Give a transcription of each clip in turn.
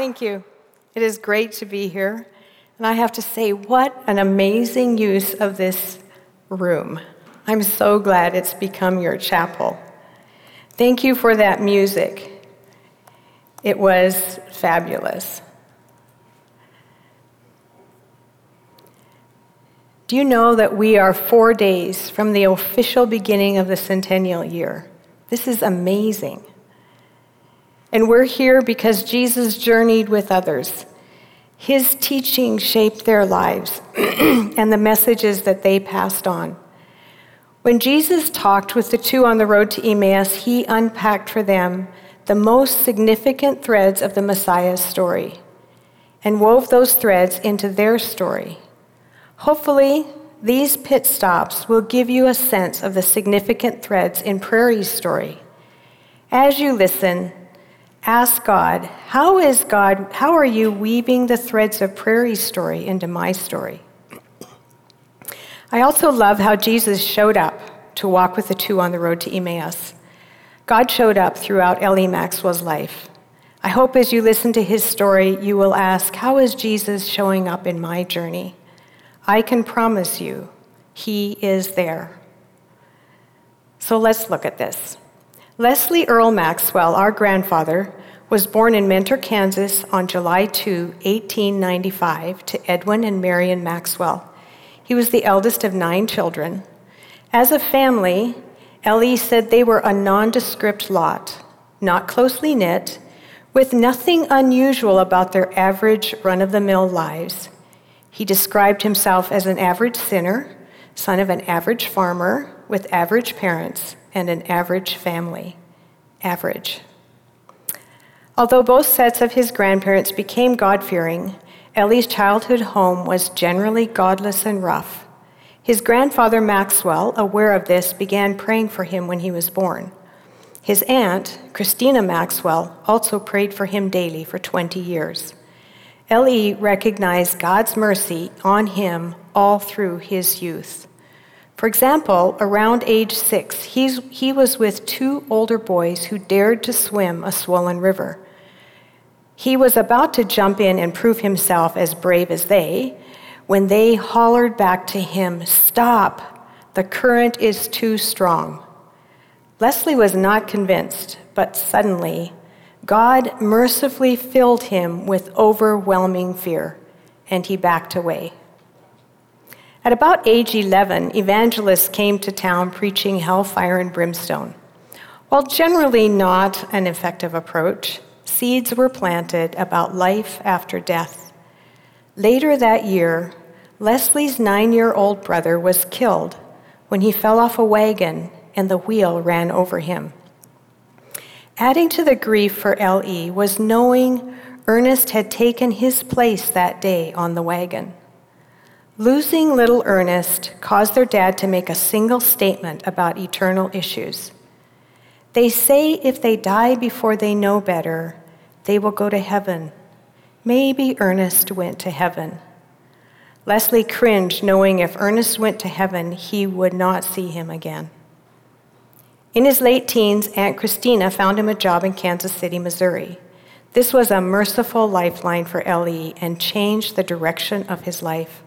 Thank you. It is great to be here. And I have to say, what an amazing use of this room. I'm so glad it's become your chapel. Thank you for that music. It was fabulous. Do you know that we are four days from the official beginning of the centennial year? This is amazing. And we're here because Jesus journeyed with others. His teaching shaped their lives and the messages that they passed on. When Jesus talked with the two on the road to Emmaus, he unpacked for them the most significant threads of the Messiah's story and wove those threads into their story. Hopefully, these pit stops will give you a sense of the significant threads in Prairie's story. As you listen, ask God, how is God, how are you weaving the threads of Prairie's story into my story? I also love how Jesus showed up to walk with the two on the road to Emmaus. God showed up throughout L.E. Maxwell's life. I hope as you listen to his story, you will ask, How is Jesus showing up in my journey? I can promise you, he is there. So let's look at this. Leslie Earl Maxwell, our grandfather, was born in Mentor, Kansas on July 2, 1895, to Edwin and Marion Maxwell. He was the eldest of nine children. As a family, Ellie said they were a nondescript lot, not closely knit, with nothing unusual about their average run of the mill lives. He described himself as an average sinner, son of an average farmer with average parents and an average family. Average. Although both sets of his grandparents became God fearing, Ellie's childhood home was generally godless and rough. His grandfather Maxwell, aware of this, began praying for him when he was born. His aunt, Christina Maxwell, also prayed for him daily for 20 years. Ellie recognized God's mercy on him all through his youth. For example, around age six, he was with two older boys who dared to swim a swollen river. He was about to jump in and prove himself as brave as they when they hollered back to him, Stop, the current is too strong. Leslie was not convinced, but suddenly, God mercifully filled him with overwhelming fear, and he backed away. At about age 11, evangelists came to town preaching hellfire and brimstone. While generally not an effective approach, seeds were planted about life after death. Later that year, Leslie's nine year old brother was killed when he fell off a wagon and the wheel ran over him. Adding to the grief for L.E. was knowing Ernest had taken his place that day on the wagon. Losing little Ernest caused their dad to make a single statement about eternal issues. They say if they die before they know better, they will go to heaven. Maybe Ernest went to heaven. Leslie cringed, knowing if Ernest went to heaven, he would not see him again. In his late teens, Aunt Christina found him a job in Kansas City, Missouri. This was a merciful lifeline for L.E. and changed the direction of his life.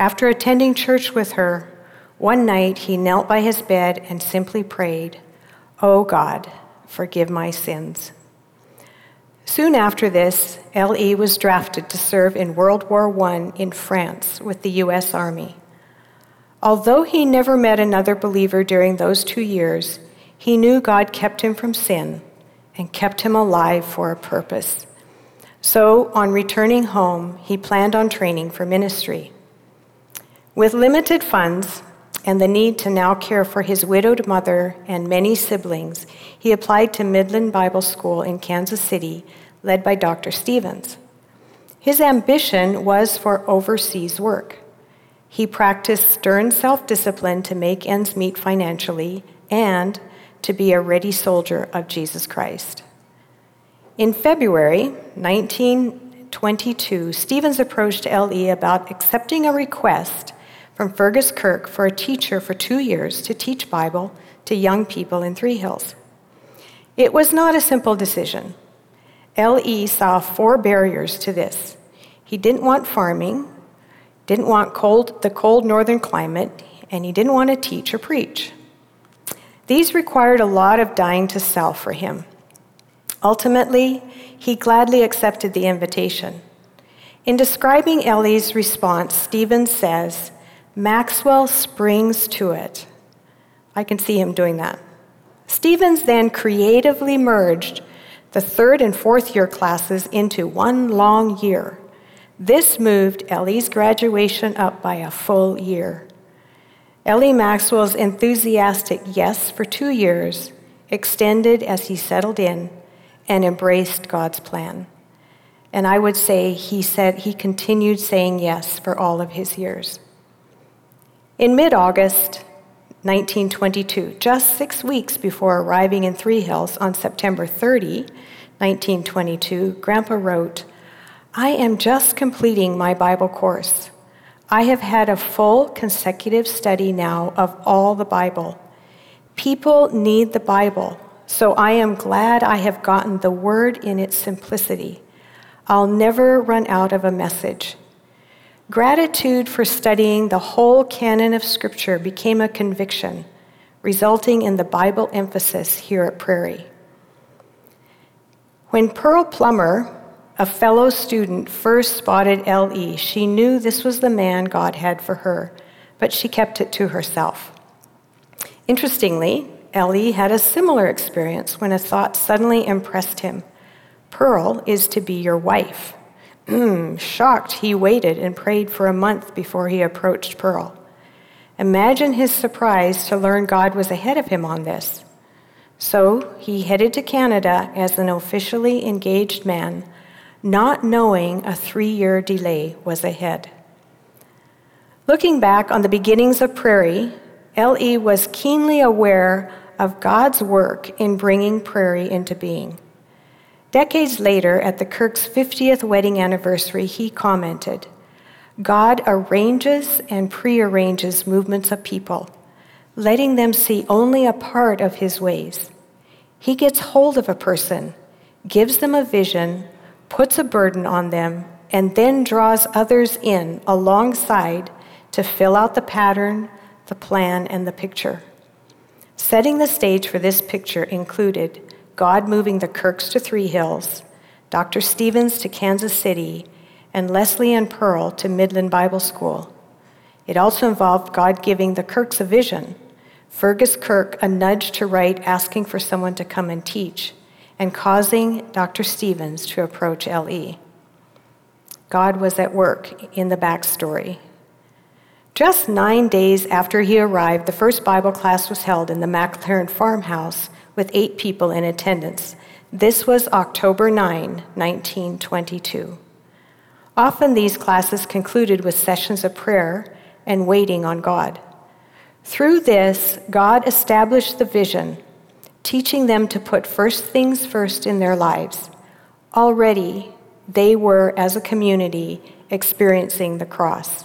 After attending church with her, one night he knelt by his bed and simply prayed, Oh God, forgive my sins. Soon after this, L.E. was drafted to serve in World War I in France with the U.S. Army. Although he never met another believer during those two years, he knew God kept him from sin and kept him alive for a purpose. So, on returning home, he planned on training for ministry. With limited funds, and the need to now care for his widowed mother and many siblings, he applied to Midland Bible School in Kansas City, led by Dr. Stevens. His ambition was for overseas work. He practiced stern self discipline to make ends meet financially and to be a ready soldier of Jesus Christ. In February 1922, Stevens approached L.E. about accepting a request from Fergus Kirk for a teacher for two years to teach Bible to young people in Three Hills. It was not a simple decision. L.E. saw four barriers to this. He didn't want farming, didn't want cold, the cold northern climate, and he didn't want to teach or preach. These required a lot of dying to self for him. Ultimately, he gladly accepted the invitation. In describing Ellie's response, Stevens says, Maxwell springs to it. I can see him doing that. Stevens then creatively merged the third and fourth year classes into one long year. This moved Ellie's graduation up by a full year. Ellie Maxwell's enthusiastic yes for two years extended as he settled in and embraced God's plan. And I would say he said he continued saying yes for all of his years. In mid August 1922, just six weeks before arriving in Three Hills on September 30, 1922, Grandpa wrote, I am just completing my Bible course. I have had a full consecutive study now of all the Bible. People need the Bible. So I am glad I have gotten the word in its simplicity. I'll never run out of a message. Gratitude for studying the whole canon of Scripture became a conviction, resulting in the Bible emphasis here at Prairie. When Pearl Plummer, a fellow student, first spotted L.E., she knew this was the man God had for her, but she kept it to herself. Interestingly, L.E. had a similar experience when a thought suddenly impressed him Pearl is to be your wife. Shocked, he waited and prayed for a month before he approached Pearl. Imagine his surprise to learn God was ahead of him on this. So he headed to Canada as an officially engaged man, not knowing a three year delay was ahead. Looking back on the beginnings of Prairie, L.E. was keenly aware of God's work in bringing Prairie into being. Decades later, at the Kirk's 50th wedding anniversary, he commented God arranges and prearranges movements of people, letting them see only a part of his ways. He gets hold of a person, gives them a vision, puts a burden on them, and then draws others in alongside to fill out the pattern, the plan, and the picture. Setting the stage for this picture included God moving the Kirks to Three Hills, Dr. Stevens to Kansas City, and Leslie and Pearl to Midland Bible School. It also involved God giving the Kirks a vision, Fergus Kirk a nudge to write asking for someone to come and teach, and causing Dr. Stevens to approach LE. God was at work in the backstory, just nine days after he arrived, the first Bible class was held in the McLaren farmhouse with eight people in attendance. This was October 9, 1922. Often these classes concluded with sessions of prayer and waiting on God. Through this, God established the vision, teaching them to put first things first in their lives. Already, they were, as a community, experiencing the cross.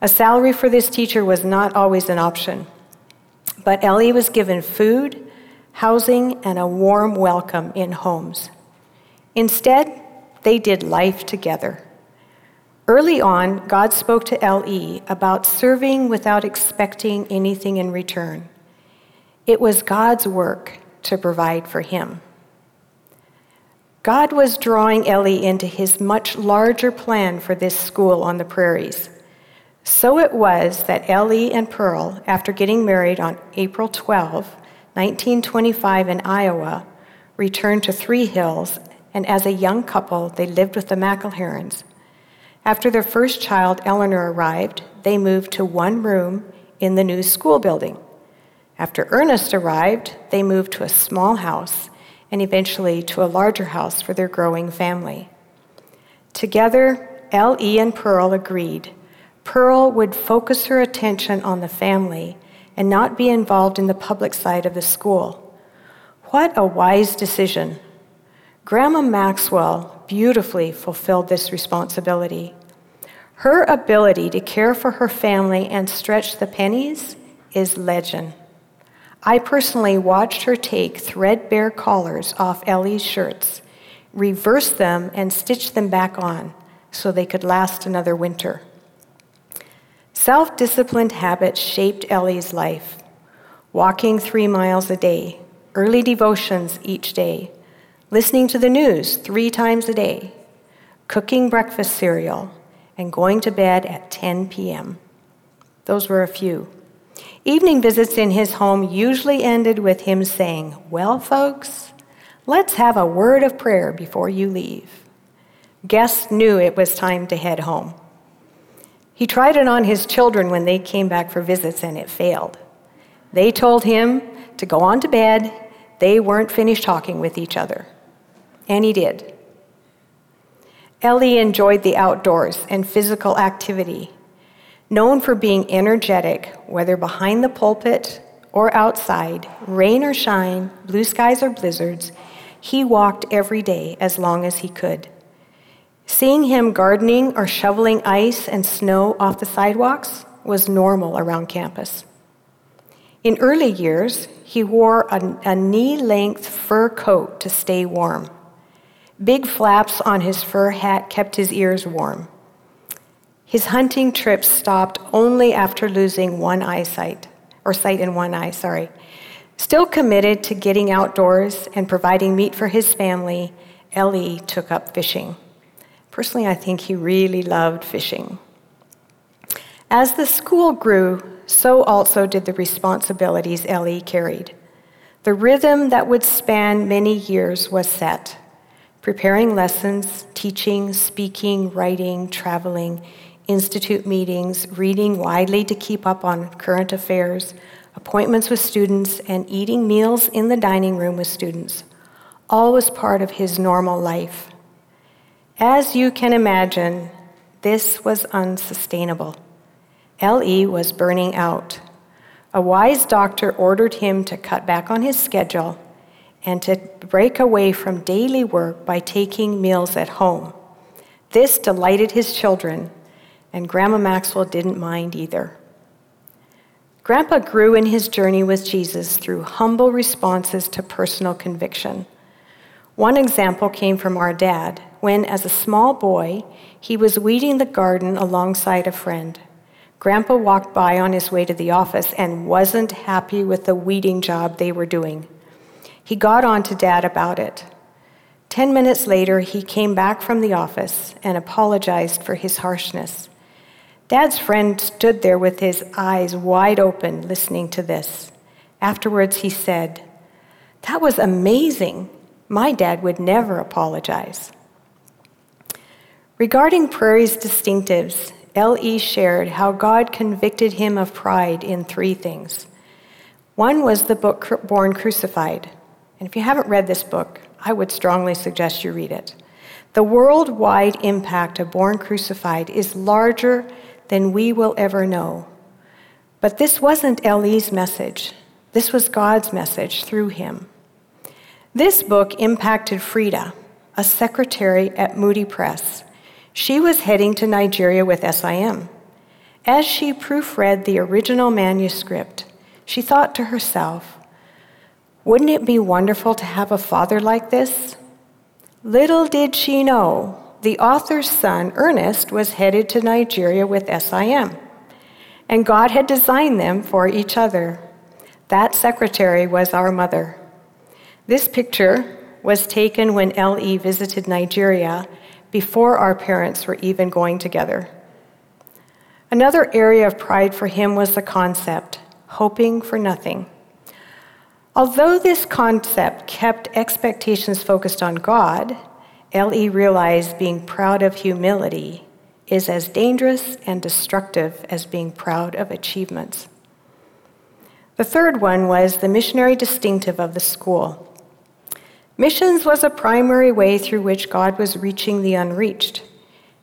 A salary for this teacher was not always an option, but Ellie was given food, housing, and a warm welcome in homes. Instead, they did life together. Early on, God spoke to L.E. about serving without expecting anything in return. It was God's work to provide for him. God was drawing Ellie into his much larger plan for this school on the prairies. So it was that Ellie and Pearl, after getting married on April 12, 1925, in Iowa, returned to Three Hills, and as a young couple, they lived with the McElherons. After their first child, Eleanor, arrived, they moved to one room in the new school building. After Ernest arrived, they moved to a small house and eventually to a larger house for their growing family. Together, L.E. and Pearl agreed Pearl would focus her attention on the family and not be involved in the public side of the school. What a wise decision. Grandma Maxwell beautifully fulfilled this responsibility. Her ability to care for her family and stretch the pennies is legend. I personally watched her take threadbare collars off Ellie's shirts, reverse them, and stitch them back on so they could last another winter. Self disciplined habits shaped Ellie's life walking three miles a day, early devotions each day, listening to the news three times a day, cooking breakfast cereal, and going to bed at 10 p.m. Those were a few. Evening visits in his home usually ended with him saying, Well, folks, let's have a word of prayer before you leave. Guests knew it was time to head home. He tried it on his children when they came back for visits, and it failed. They told him to go on to bed. They weren't finished talking with each other. And he did. Ellie enjoyed the outdoors and physical activity. Known for being energetic, whether behind the pulpit or outside, rain or shine, blue skies or blizzards, he walked every day as long as he could. Seeing him gardening or shoveling ice and snow off the sidewalks was normal around campus. In early years, he wore a, a knee length fur coat to stay warm. Big flaps on his fur hat kept his ears warm. His hunting trips stopped only after losing one eyesight, or sight in one eye, sorry. Still committed to getting outdoors and providing meat for his family, Ellie took up fishing. Personally, I think he really loved fishing. As the school grew, so also did the responsibilities Ellie carried. The rhythm that would span many years was set preparing lessons, teaching, speaking, writing, traveling, institute meetings, reading widely to keep up on current affairs, appointments with students, and eating meals in the dining room with students. All was part of his normal life. As you can imagine, this was unsustainable. L.E. was burning out. A wise doctor ordered him to cut back on his schedule and to break away from daily work by taking meals at home. This delighted his children, and Grandma Maxwell didn't mind either. Grandpa grew in his journey with Jesus through humble responses to personal conviction. One example came from our dad when, as a small boy, he was weeding the garden alongside a friend. Grandpa walked by on his way to the office and wasn't happy with the weeding job they were doing. He got on to Dad about it. Ten minutes later, he came back from the office and apologized for his harshness. Dad's friend stood there with his eyes wide open, listening to this. Afterwards, he said, That was amazing. My dad would never apologize. Regarding Prairie's distinctives, L.E. shared how God convicted him of pride in three things. One was the book Born Crucified. And if you haven't read this book, I would strongly suggest you read it. The worldwide impact of Born Crucified is larger than we will ever know. But this wasn't L.E.'s message, this was God's message through him. This book impacted Frida, a secretary at Moody Press she was heading to Nigeria with SIM. As she proofread the original manuscript, she thought to herself, wouldn't it be wonderful to have a father like this? Little did she know the author's son, Ernest, was headed to Nigeria with SIM, and God had designed them for each other. That secretary was our mother. This picture was taken when L.E. visited Nigeria before our parents were even going together. Another area of pride for him was the concept, hoping for nothing. Although this concept kept expectations focused on God, L.E. realized being proud of humility is as dangerous and destructive as being proud of achievements. The third one was the missionary distinctive of the school. Missions was a primary way through which God was reaching the unreached.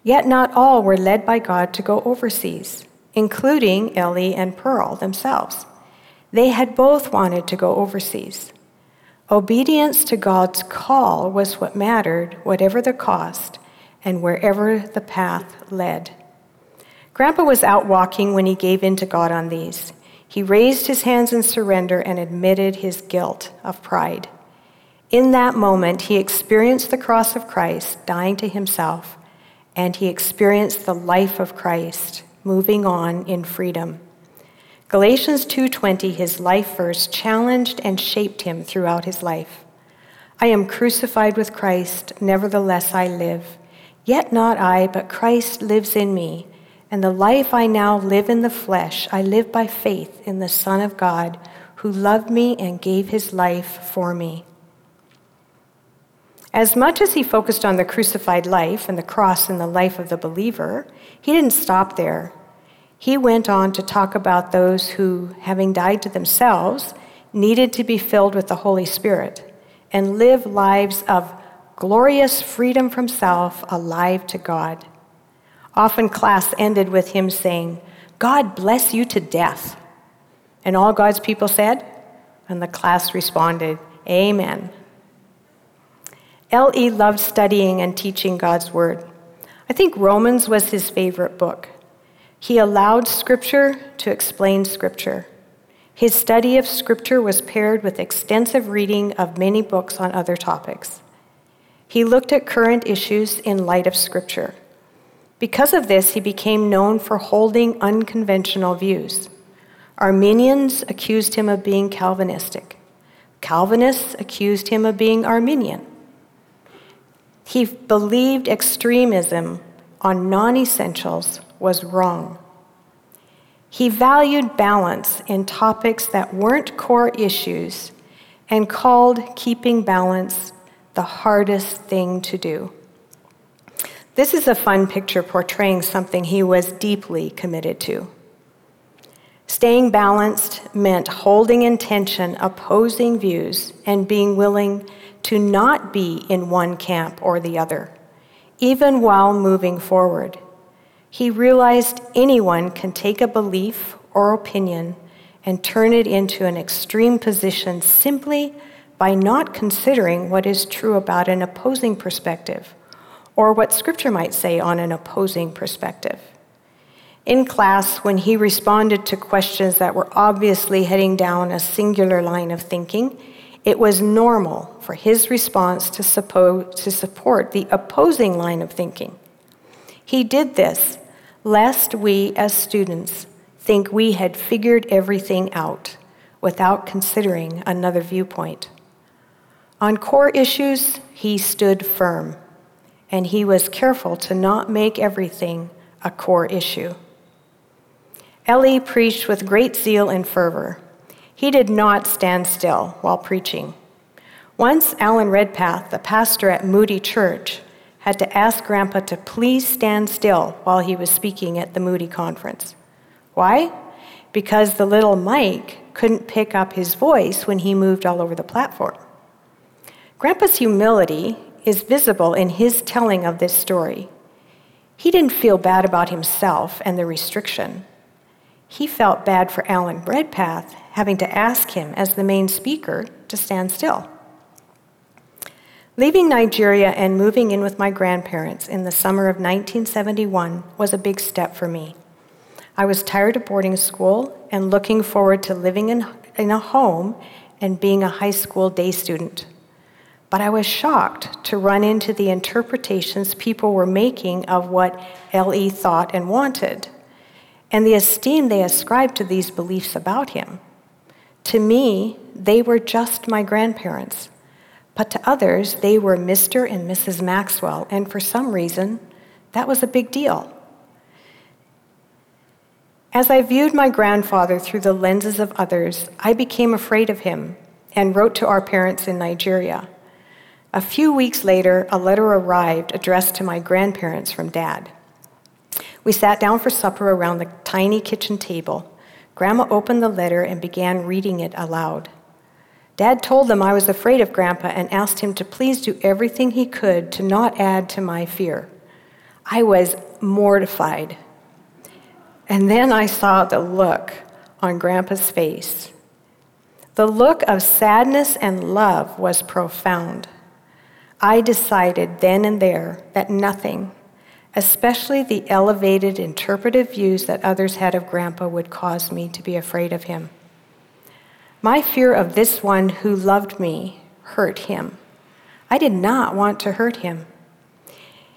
Yet not all were led by God to go overseas, including Ellie and Pearl themselves. They had both wanted to go overseas. Obedience to God's call was what mattered, whatever the cost, and wherever the path led. Grandpa was out walking when he gave in to God on these. He raised his hands in surrender and admitted his guilt of pride. In that moment, he experienced the cross of Christ, dying to himself, and he experienced the life of Christ, moving on in freedom. Galatians 2:20, his life verse, challenged and shaped him throughout his life. I am crucified with Christ, nevertheless I live. Yet not I, but Christ lives in me. And the life I now live in the flesh, I live by faith in the Son of God, who loved me and gave his life for me. As much as he focused on the crucified life and the cross in the life of the believer, he didn't stop there. He went on to talk about those who, having died to themselves, needed to be filled with the Holy Spirit and live lives of glorious freedom from self, alive to God. Often, class ended with him saying, God bless you to death. And all God's people said, and the class responded, Amen. L.E. loved studying and teaching God's Word. I think Romans was his favorite book. He allowed Scripture to explain Scripture. His study of Scripture was paired with extensive reading of many books on other topics. He looked at current issues in light of Scripture. Because of this, he became known for holding unconventional views. Arminians accused him of being Calvinistic. Calvinists accused him of being Arminian. He believed extremism on non essentials was wrong. He valued balance in topics that weren't core issues and called keeping balance the hardest thing to do. This is a fun picture portraying something he was deeply committed to. Staying balanced meant holding in tension opposing views and being willing to not be in one camp or the other, even while moving forward. He realized anyone can take a belief or opinion and turn it into an extreme position simply by not considering what is true about an opposing perspective or what Scripture might say on an opposing perspective. In class, when he responded to questions that were obviously heading down a singular line of thinking, it was normal for his response to, suppo- to support the opposing line of thinking. He did this lest we, as students, think we had figured everything out without considering another viewpoint. On core issues, he stood firm, and he was careful to not make everything a core issue. L.E. preached with great zeal and fervor. He did not stand still while preaching. Once, Alan Redpath, the pastor at Moody Church, had to ask Grandpa to please stand still while he was speaking at the Moody conference. Why? Because the little mic couldn't pick up his voice when he moved all over the platform. Grandpa's humility is visible in his telling of this story. He didn't feel bad about himself and the restriction. He felt bad for Alan Redpath having to ask him, as the main speaker, to stand still. Leaving Nigeria and moving in with my grandparents in the summer of 1971 was a big step for me. I was tired of boarding school and looking forward to living in, in a home and being a high school day student. But I was shocked to run into the interpretations people were making of what L.E. thought and wanted, and the esteem they ascribed to these beliefs about him. To me, they were just my grandparents, but to others, they were Mr. and Mrs. Maxwell, and for some reason, that was a big deal. As I viewed my grandfather through the lenses of others, I became afraid of him and wrote to our parents in Nigeria. A few weeks later, a letter arrived addressed to my grandparents from Dad. We sat down for supper around the tiny kitchen table. Grandma opened the letter and began reading it aloud. Dad told them I was afraid of Grandpa and asked him to please do everything he could to not add to my fear. I was mortified. And then I saw the look on Grandpa's face. The look of sadness and love was profound. I decided then and there that nothing, especially the elevated interpretive views that others had of Grandpa, would cause me to be afraid of him. My fear of this one who loved me hurt him. I did not want to hurt him.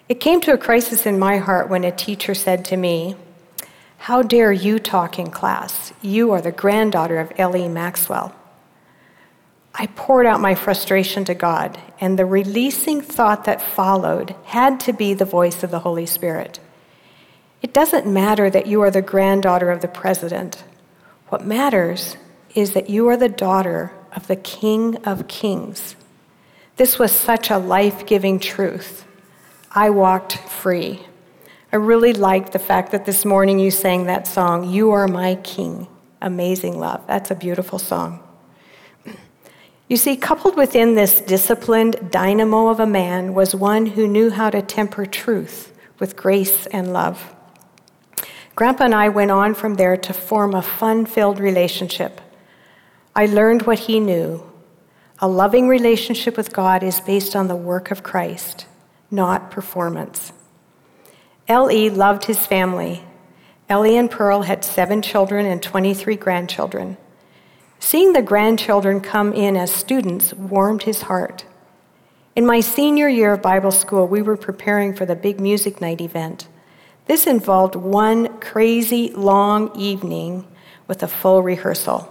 It came to a crisis in my heart when a teacher said to me, How dare you talk in class? You are the granddaughter of L.E. Maxwell. I poured out my frustration to God, and the releasing thought that followed had to be the voice of the Holy Spirit. It doesn't matter that you are the granddaughter of the president. What matters is that you are the daughter of the King of Kings. This was such a life giving truth. I walked free. I really liked the fact that this morning you sang that song, You Are My King. Amazing love. That's a beautiful song. You see, coupled within this disciplined dynamo of a man was one who knew how to temper truth with grace and love. Grandpa and I went on from there to form a fun filled relationship. I learned what he knew. A loving relationship with God is based on the work of Christ, not performance. L.E. loved his family. Ellie and Pearl had seven children and 23 grandchildren. Seeing the grandchildren come in as students warmed his heart. In my senior year of Bible school, we were preparing for the big music night event. This involved one crazy long evening with a full rehearsal.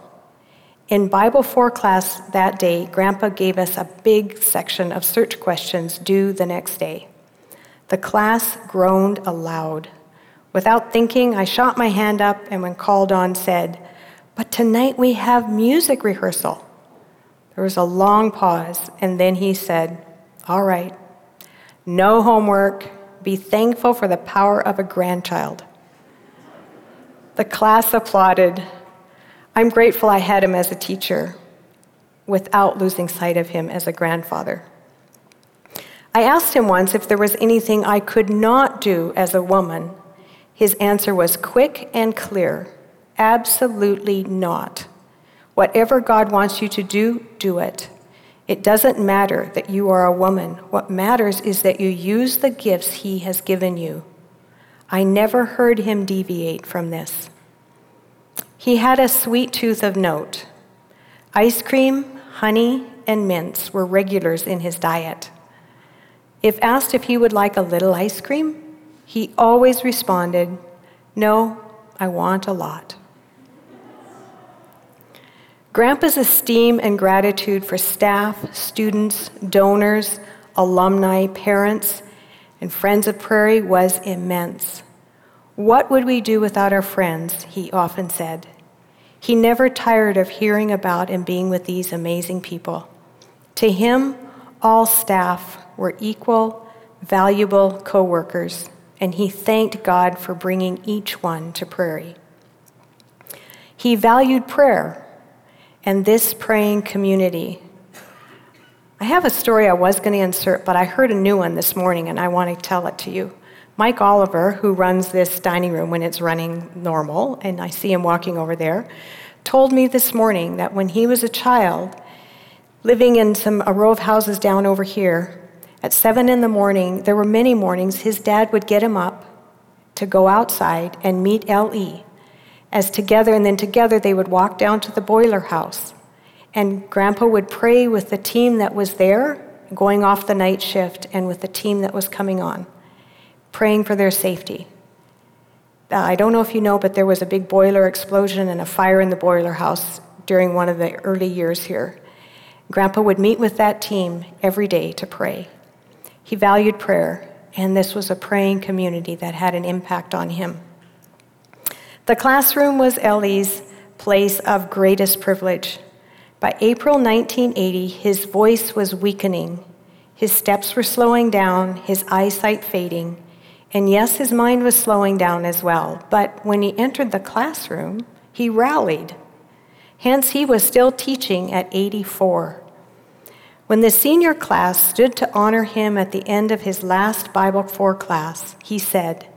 In Bible 4 class that day, Grandpa gave us a big section of search questions due the next day. The class groaned aloud. Without thinking, I shot my hand up and, when called on, said, but tonight we have music rehearsal. There was a long pause, and then he said, All right, no homework. Be thankful for the power of a grandchild. The class applauded. I'm grateful I had him as a teacher without losing sight of him as a grandfather. I asked him once if there was anything I could not do as a woman. His answer was quick and clear Absolutely not. Whatever God wants you to do, do it. It doesn't matter that you are a woman. What matters is that you use the gifts He has given you. I never heard him deviate from this. He had a sweet tooth of note. Ice cream, honey, and mints were regulars in his diet. If asked if he would like a little ice cream, he always responded, No, I want a lot. Grandpa's esteem and gratitude for staff, students, donors, alumni, parents, and friends of Prairie was immense. What would we do without our friends? He often said. He never tired of hearing about and being with these amazing people. To him, all staff were equal, valuable co workers, and he thanked God for bringing each one to Prairie. He valued prayer and this praying community. I have a story I was going to insert, but I heard a new one this morning and I want to tell it to you. Mike Oliver, who runs this dining room when it's running normal, and I see him walking over there, told me this morning that when he was a child, living in some a row of houses down over here, at seven in the morning, there were many mornings his dad would get him up to go outside and meet L.E as together, and then together they would walk down to the boiler house. And Grandpa would pray with the team that was there, going off the night shift, and with the team that was coming on, praying for their safety. Uh, I don't know if you know, but there was a big boiler explosion and a fire in the boiler house during one of the early years here. Grandpa would meet with that team every day to pray. He valued prayer, and this was a praying community that had an impact on him. The classroom was Ellie's place of greatest privilege. By April 1980, his voice was weakening, his steps were slowing down, his eyesight fading, and yes, his mind was slowing down as well. But when he entered the classroom, he rallied. Hence, he was still teaching at 84. When the senior class stood to honor him at the end of his last Bible 4 class, he said,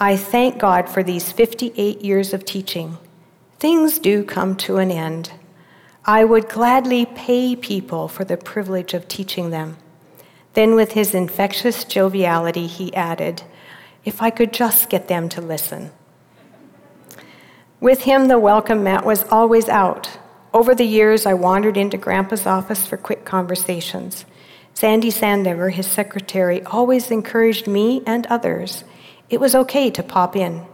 I thank God for these 58 years of teaching. Things do come to an end. I would gladly pay people for the privilege of teaching them. Then, with his infectious joviality, he added, If I could just get them to listen. With him, the welcome mat was always out. Over the years, I wandered into Grandpa's office for quick conversations. Sandy Sandever, his secretary, always encouraged me and others it was okay to pop in.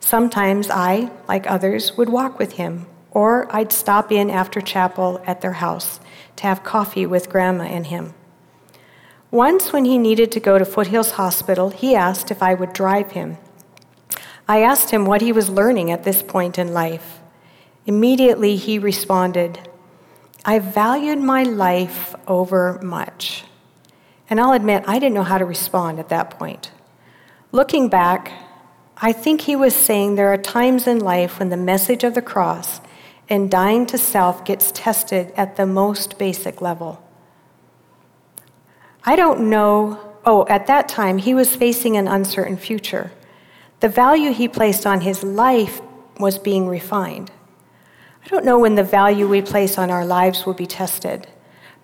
Sometimes I, like others, would walk with him, or I'd stop in after chapel at their house to have coffee with Grandma and him. Once, when he needed to go to Foothills Hospital, he asked if I would drive him. I asked him what he was learning at this point in life. Immediately, he responded, I valued my life over much. And I'll admit, I didn't know how to respond at that point. Looking back, I think he was saying there are times in life when the message of the cross and dying to self gets tested at the most basic level. I don't know. Oh, at that time, he was facing an uncertain future. The value he placed on his life was being refined. I don't know when the value we place on our lives will be tested,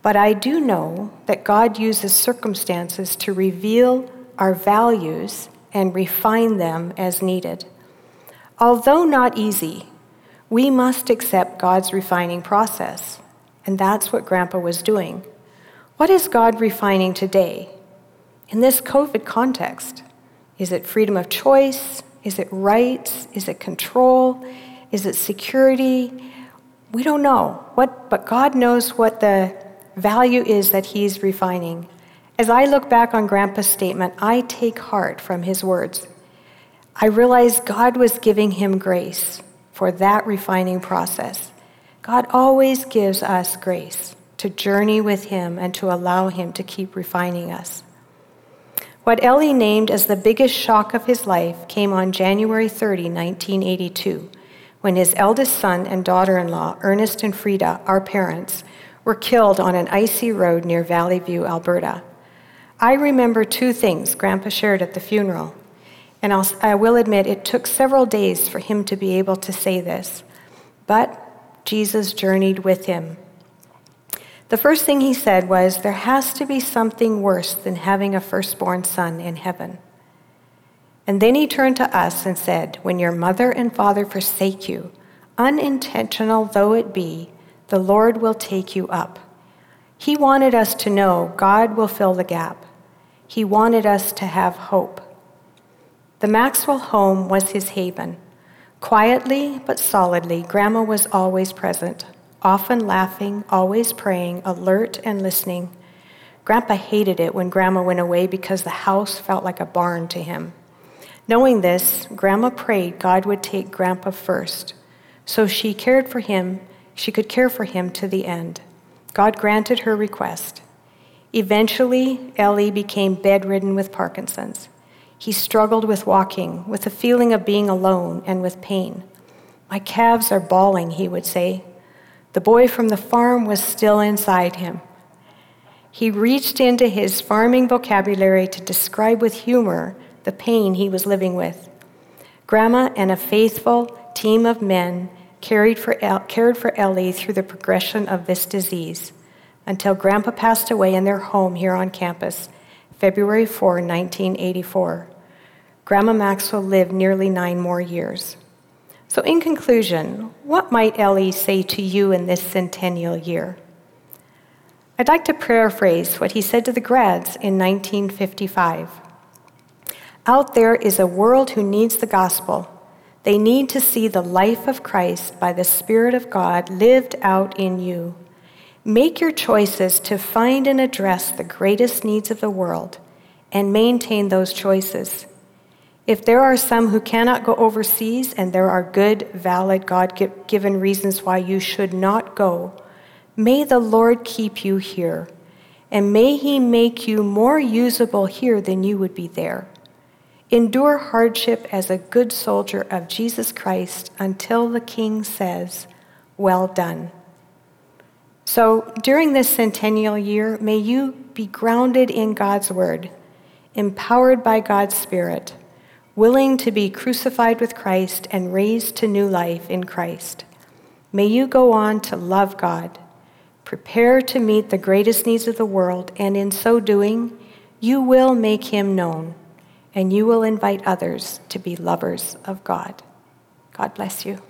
but I do know that God uses circumstances to reveal our values and refine them as needed. Although not easy, we must accept God's refining process, and that's what Grandpa was doing. What is God refining today? In this COVID context, is it freedom of choice? Is it rights? Is it control? Is it security? We don't know. What, but God knows what the value is that He's refining. As I look back on Grandpa's statement, I take heart from his words. I realize God was giving him grace for that refining process. God always gives us grace to journey with Him and to allow Him to keep refining us. What Ellie named as the biggest shock of his life came on January 30, 1982, when his eldest son and daughter in law, Ernest and Frida, our parents, were killed on an icy road near Valleyview, Alberta. I remember two things Grandpa shared at the funeral, and I'll, I will admit it took several days for him to be able to say this, but Jesus journeyed with him the first thing he said was, There has to be something worse than having a firstborn son in heaven. And then he turned to us and said, When your mother and father forsake you, unintentional though it be, the Lord will take you up. He wanted us to know God will fill the gap. He wanted us to have hope. The Maxwell home was his haven. Quietly but solidly, Grandma was always present often laughing, always praying, alert and listening. Grandpa hated it when Grandma went away because the house felt like a barn to him. Knowing this, Grandma prayed God would take Grandpa first, so she cared for him, she could care for him to the end. God granted her request. Eventually, Ellie became bedridden with Parkinson's. He struggled with walking, with the feeling of being alone, and with pain. My calves are bawling, he would say. The boy from the farm was still inside him. He reached into his farming vocabulary to describe with humor the pain he was living with. Grandma and a faithful team of men cared for, El- cared for Ellie through the progression of this disease until Grandpa passed away in their home here on campus, February 4, 1984. Grandma Maxwell lived nearly nine more years. So, in conclusion, what might Ellie say to you in this centennial year? I'd like to paraphrase what he said to the grads in 1955. Out there is a world who needs the gospel. They need to see the life of Christ by the Spirit of God lived out in you. Make your choices to find and address the greatest needs of the world and maintain those choices. If there are some who cannot go overseas and there are good, valid, God given reasons why you should not go, may the Lord keep you here. And may He make you more usable here than you would be there. Endure hardship as a good soldier of Jesus Christ until the King says, Well done. So during this centennial year, may you be grounded in God's Word, empowered by God's Spirit willing to be crucified with Christ and raised to new life in Christ. May you go on to love God, prepare to meet the greatest needs of the world, and in so doing, you will make him known, and you will invite others to be lovers of God. God bless you.